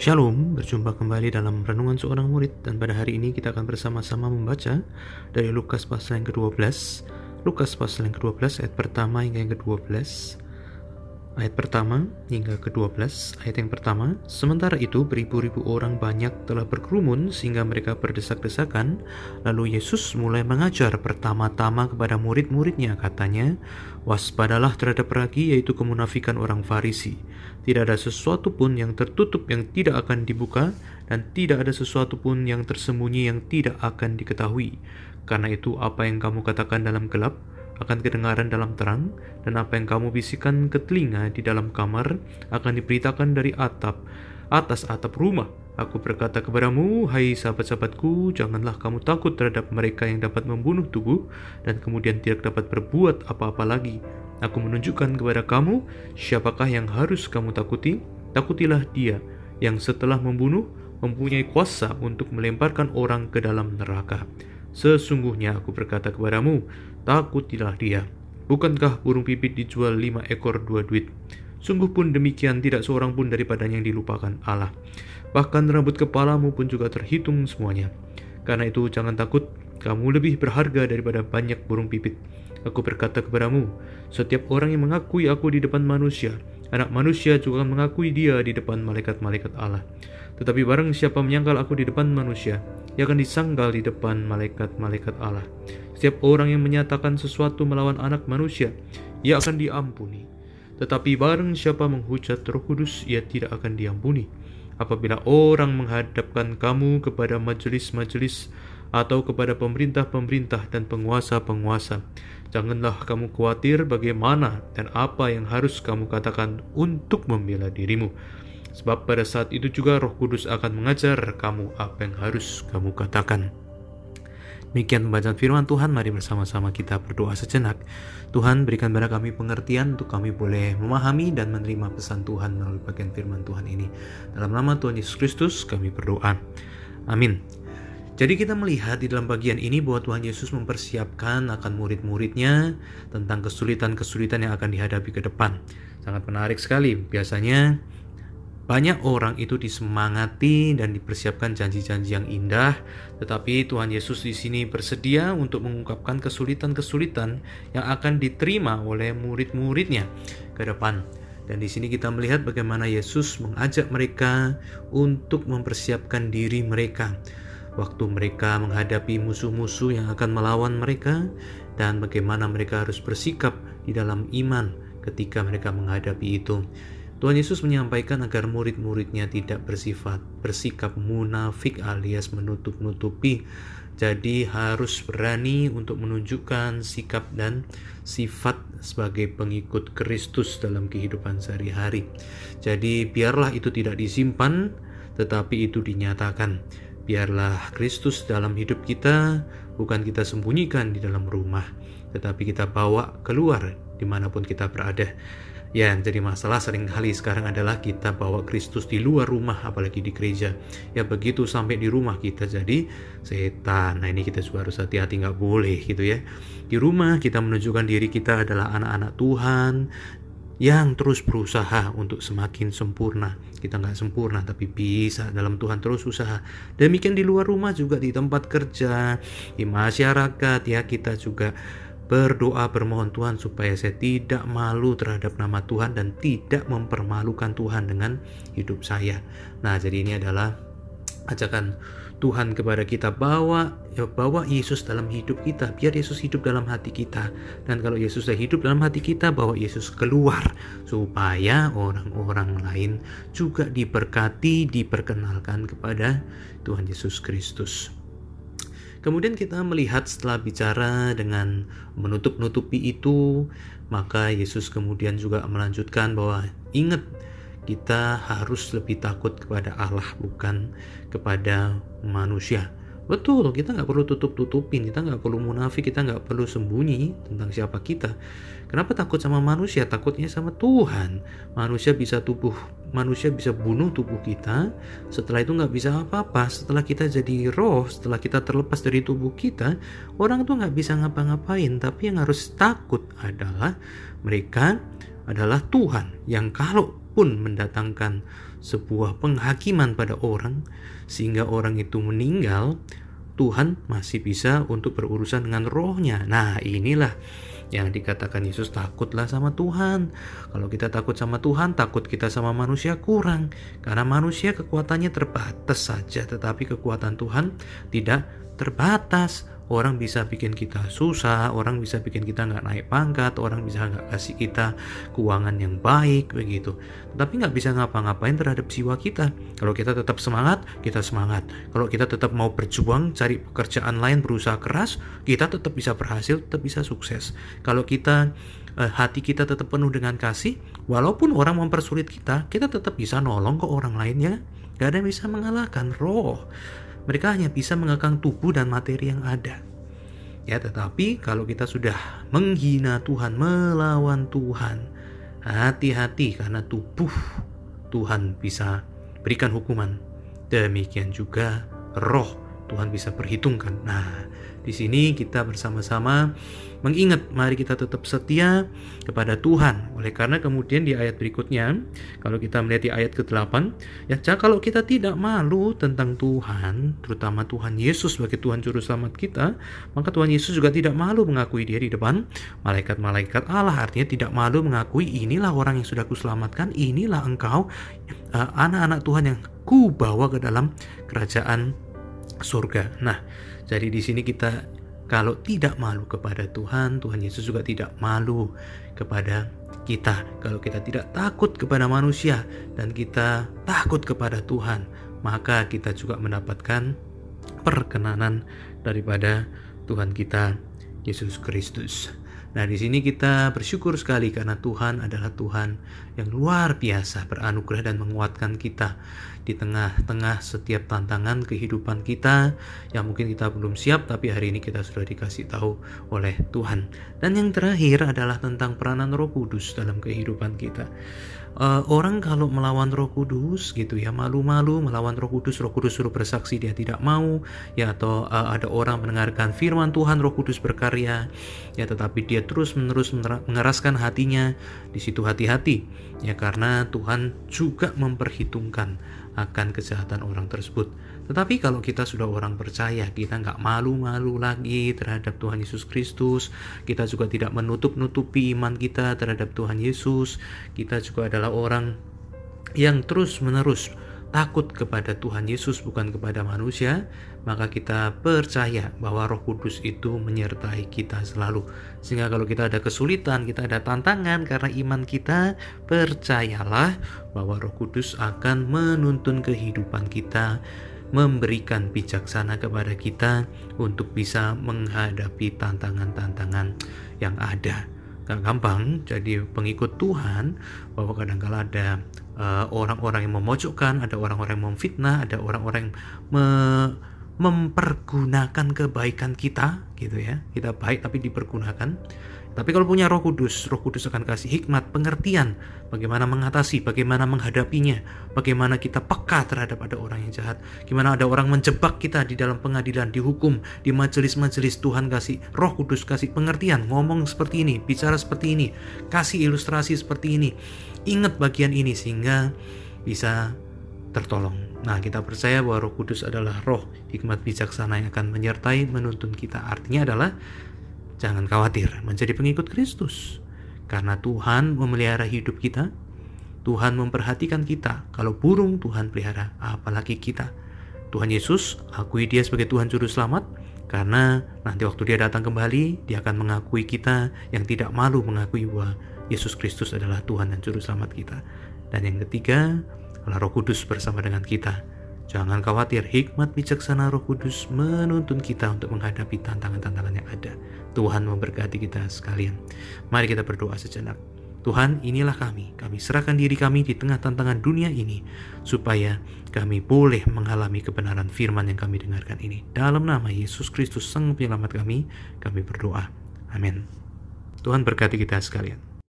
Shalom, berjumpa kembali dalam Renungan Seorang Murid. Dan pada hari ini kita akan bersama-sama membaca dari Lukas pasal yang ke-12 Lukas pasal yang ke-12 ayat pertama hingga yang ke-12 Ayat pertama hingga ke-12 Ayat yang pertama Sementara itu beribu-ribu orang banyak telah berkerumun sehingga mereka berdesak-desakan. Lalu Yesus mulai mengajar pertama-tama kepada murid-muridnya katanya Waspadalah terhadap ragi yaitu kemunafikan orang Farisi. Tidak ada sesuatu pun yang tertutup yang tidak akan dibuka, dan tidak ada sesuatu pun yang tersembunyi yang tidak akan diketahui. Karena itu, apa yang kamu katakan dalam gelap akan kedengaran dalam terang, dan apa yang kamu bisikan ke telinga di dalam kamar akan diberitakan dari atap, atas atap rumah. Aku berkata kepadamu, hai sahabat-sahabatku, janganlah kamu takut terhadap mereka yang dapat membunuh tubuh dan kemudian tidak dapat berbuat apa-apa lagi. Aku menunjukkan kepada kamu siapakah yang harus kamu takuti. Takutilah dia yang setelah membunuh mempunyai kuasa untuk melemparkan orang ke dalam neraka. Sesungguhnya aku berkata kepadamu, takutilah dia. Bukankah burung pipit dijual lima ekor dua duit? Sungguh pun demikian tidak seorang pun daripadanya yang dilupakan Allah. Bahkan rambut kepalamu pun juga terhitung semuanya. Karena itu jangan takut, kamu lebih berharga daripada banyak burung pipit. Aku berkata kepadamu, setiap orang yang mengakui aku di depan manusia, anak manusia juga mengakui dia di depan malaikat-malaikat Allah. Tetapi barang siapa menyangkal aku di depan manusia, ia akan disangkal di depan malaikat-malaikat Allah. Setiap orang yang menyatakan sesuatu melawan anak manusia, ia akan diampuni. Tetapi barang siapa menghujat roh kudus, ia tidak akan diampuni. Apabila orang menghadapkan kamu kepada majelis-majelis atau kepada pemerintah-pemerintah dan penguasa-penguasa. Janganlah kamu khawatir bagaimana dan apa yang harus kamu katakan untuk membela dirimu. Sebab pada saat itu juga roh kudus akan mengajar kamu apa yang harus kamu katakan. Demikian pembacaan firman Tuhan, mari bersama-sama kita berdoa sejenak. Tuhan berikan pada kami pengertian untuk kami boleh memahami dan menerima pesan Tuhan melalui bagian firman Tuhan ini. Dalam nama Tuhan Yesus Kristus kami berdoa. Amin. Jadi kita melihat di dalam bagian ini bahwa Tuhan Yesus mempersiapkan akan murid-muridnya tentang kesulitan-kesulitan yang akan dihadapi ke depan. Sangat menarik sekali. Biasanya banyak orang itu disemangati dan dipersiapkan janji-janji yang indah, tetapi Tuhan Yesus di sini bersedia untuk mengungkapkan kesulitan-kesulitan yang akan diterima oleh murid-muridnya ke depan. Dan di sini kita melihat bagaimana Yesus mengajak mereka untuk mempersiapkan diri mereka waktu mereka menghadapi musuh-musuh yang akan melawan mereka, dan bagaimana mereka harus bersikap di dalam iman ketika mereka menghadapi itu. Tuhan Yesus menyampaikan agar murid-muridnya tidak bersifat bersikap munafik alias menutup-nutupi. Jadi harus berani untuk menunjukkan sikap dan sifat sebagai pengikut Kristus dalam kehidupan sehari-hari. Jadi biarlah itu tidak disimpan tetapi itu dinyatakan. Biarlah Kristus dalam hidup kita bukan kita sembunyikan di dalam rumah, tetapi kita bawa keluar di mana pun kita berada. Ya, yang jadi masalah sering kali sekarang adalah kita bawa Kristus di luar rumah, apalagi di gereja. Ya begitu sampai di rumah kita jadi setan. Nah ini kita juga harus hati-hati, nggak boleh gitu ya. Di rumah kita menunjukkan diri kita adalah anak-anak Tuhan, yang terus berusaha untuk semakin sempurna. Kita nggak sempurna, tapi bisa dalam Tuhan terus usaha. Demikian di luar rumah juga di tempat kerja, di masyarakat ya kita juga berdoa bermohon Tuhan supaya saya tidak malu terhadap nama Tuhan dan tidak mempermalukan Tuhan dengan hidup saya. Nah, jadi ini adalah ajakan Tuhan kepada kita. Bawa ya, bawa Yesus dalam hidup kita. Biar Yesus hidup dalam hati kita. Dan kalau Yesus sudah hidup dalam hati kita bawa Yesus keluar. Supaya orang-orang lain juga diberkati diperkenalkan kepada Tuhan Yesus Kristus Kemudian kita melihat setelah bicara dengan menutup-nutupi itu, maka Yesus kemudian juga melanjutkan bahwa ingat kita harus lebih takut kepada Allah bukan kepada manusia. Betul, kita nggak perlu tutup-tutupin, kita nggak perlu munafik, kita nggak perlu sembunyi tentang siapa kita. Kenapa takut sama manusia? Takutnya sama Tuhan. Manusia bisa tubuh, manusia bisa bunuh tubuh kita. Setelah itu nggak bisa apa-apa. Setelah kita jadi roh, setelah kita terlepas dari tubuh kita, orang tuh nggak bisa ngapa-ngapain. Tapi yang harus takut adalah mereka adalah Tuhan yang kalau pun mendatangkan sebuah penghakiman pada orang sehingga orang itu meninggal, Tuhan masih bisa untuk berurusan dengan rohnya. Nah, inilah yang dikatakan Yesus takutlah sama Tuhan. Kalau kita takut sama Tuhan, takut kita sama manusia kurang. Karena manusia kekuatannya terbatas saja, tetapi kekuatan Tuhan tidak terbatas. Orang bisa bikin kita susah, orang bisa bikin kita nggak naik pangkat, orang bisa nggak kasih kita keuangan yang baik begitu. Tapi nggak bisa ngapa-ngapain terhadap jiwa kita. Kalau kita tetap semangat, kita semangat. Kalau kita tetap mau berjuang, cari pekerjaan lain, berusaha keras, kita tetap bisa berhasil, tetap bisa sukses. Kalau kita eh, hati kita tetap penuh dengan kasih, walaupun orang mempersulit kita, kita tetap bisa nolong ke orang lainnya. Gak ada yang bisa mengalahkan roh. Mereka hanya bisa mengekang tubuh dan materi yang ada. Ya, tetapi kalau kita sudah menghina Tuhan, melawan Tuhan, hati-hati karena tubuh Tuhan bisa berikan hukuman. Demikian juga roh Tuhan bisa perhitungkan. Nah, di sini kita bersama-sama mengingat mari kita tetap setia kepada Tuhan. Oleh karena kemudian di ayat berikutnya, kalau kita melihat di ayat ke-8, ya kalau kita tidak malu tentang Tuhan, terutama Tuhan Yesus sebagai Tuhan juru selamat kita, maka Tuhan Yesus juga tidak malu mengakui dia di depan malaikat-malaikat Allah. Artinya tidak malu mengakui inilah orang yang sudah kuselamatkan, inilah engkau eh, anak-anak uh, Tuhan yang ku bawa ke dalam kerajaan surga. Nah, jadi di sini kita kalau tidak malu kepada Tuhan, Tuhan Yesus juga tidak malu kepada kita. Kalau kita tidak takut kepada manusia dan kita takut kepada Tuhan, maka kita juga mendapatkan perkenanan daripada Tuhan kita Yesus Kristus. Nah, di sini kita bersyukur sekali karena Tuhan adalah Tuhan yang luar biasa beranugerah dan menguatkan kita di tengah-tengah setiap tantangan kehidupan kita yang mungkin kita belum siap tapi hari ini kita sudah dikasih tahu oleh Tuhan. Dan yang terakhir adalah tentang peranan Roh Kudus dalam kehidupan kita uh, orang kalau melawan Roh Kudus gitu ya malu-malu melawan Roh Kudus Roh Kudus suruh bersaksi dia tidak mau ya atau uh, ada orang mendengarkan firman Tuhan Roh Kudus berkarya ya tetapi dia terus-menerus mengeraskan hatinya di situ hati-hati ya karena Tuhan juga memperhitungkan akan kejahatan orang tersebut tetapi kalau kita sudah orang percaya, kita nggak malu-malu lagi terhadap Tuhan Yesus Kristus. Kita juga tidak menutup-nutupi iman kita terhadap Tuhan Yesus. Kita juga adalah orang yang terus-menerus takut kepada Tuhan Yesus bukan kepada manusia, maka kita percaya bahwa Roh Kudus itu menyertai kita selalu. Sehingga kalau kita ada kesulitan, kita ada tantangan karena iman kita, percayalah bahwa Roh Kudus akan menuntun kehidupan kita memberikan bijaksana kepada kita untuk bisa menghadapi tantangan-tantangan yang ada. Gak gampang jadi pengikut Tuhan bahwa kadang-kala ada eh, orang-orang uh, yang memojokkan, ada orang-orang yang memfitnah, ada orang-orang yang me mempergunakan kebaikan kita gitu ya. Kita baik tapi dipergunakan tapi kalau punya Roh Kudus, Roh Kudus akan kasih hikmat, pengertian, bagaimana mengatasi, bagaimana menghadapinya, bagaimana kita peka terhadap ada orang yang jahat, gimana ada orang menjebak kita di dalam pengadilan, dihukum, di majelis-majelis Tuhan kasih Roh Kudus kasih pengertian, ngomong seperti ini, bicara seperti ini, kasih ilustrasi seperti ini. Ingat bagian ini sehingga bisa tertolong. Nah, kita percaya bahwa Roh Kudus adalah roh hikmat bijaksana yang akan menyertai menuntun kita. Artinya adalah Jangan khawatir menjadi pengikut Kristus. Karena Tuhan memelihara hidup kita, Tuhan memperhatikan kita. Kalau burung Tuhan pelihara, apalagi kita. Tuhan Yesus akui dia sebagai Tuhan Juru Selamat, karena nanti waktu dia datang kembali, dia akan mengakui kita yang tidak malu mengakui bahwa Yesus Kristus adalah Tuhan dan Juru Selamat kita. Dan yang ketiga, Roh Kudus bersama dengan kita Jangan khawatir, hikmat bijaksana Roh Kudus menuntun kita untuk menghadapi tantangan-tantangan yang ada. Tuhan memberkati kita sekalian. Mari kita berdoa sejenak. Tuhan, inilah kami. Kami serahkan diri kami di tengah tantangan dunia ini, supaya kami boleh mengalami kebenaran firman yang kami dengarkan ini. Dalam nama Yesus Kristus, Sang Penyelamat kami, kami berdoa. Amin. Tuhan berkati kita sekalian.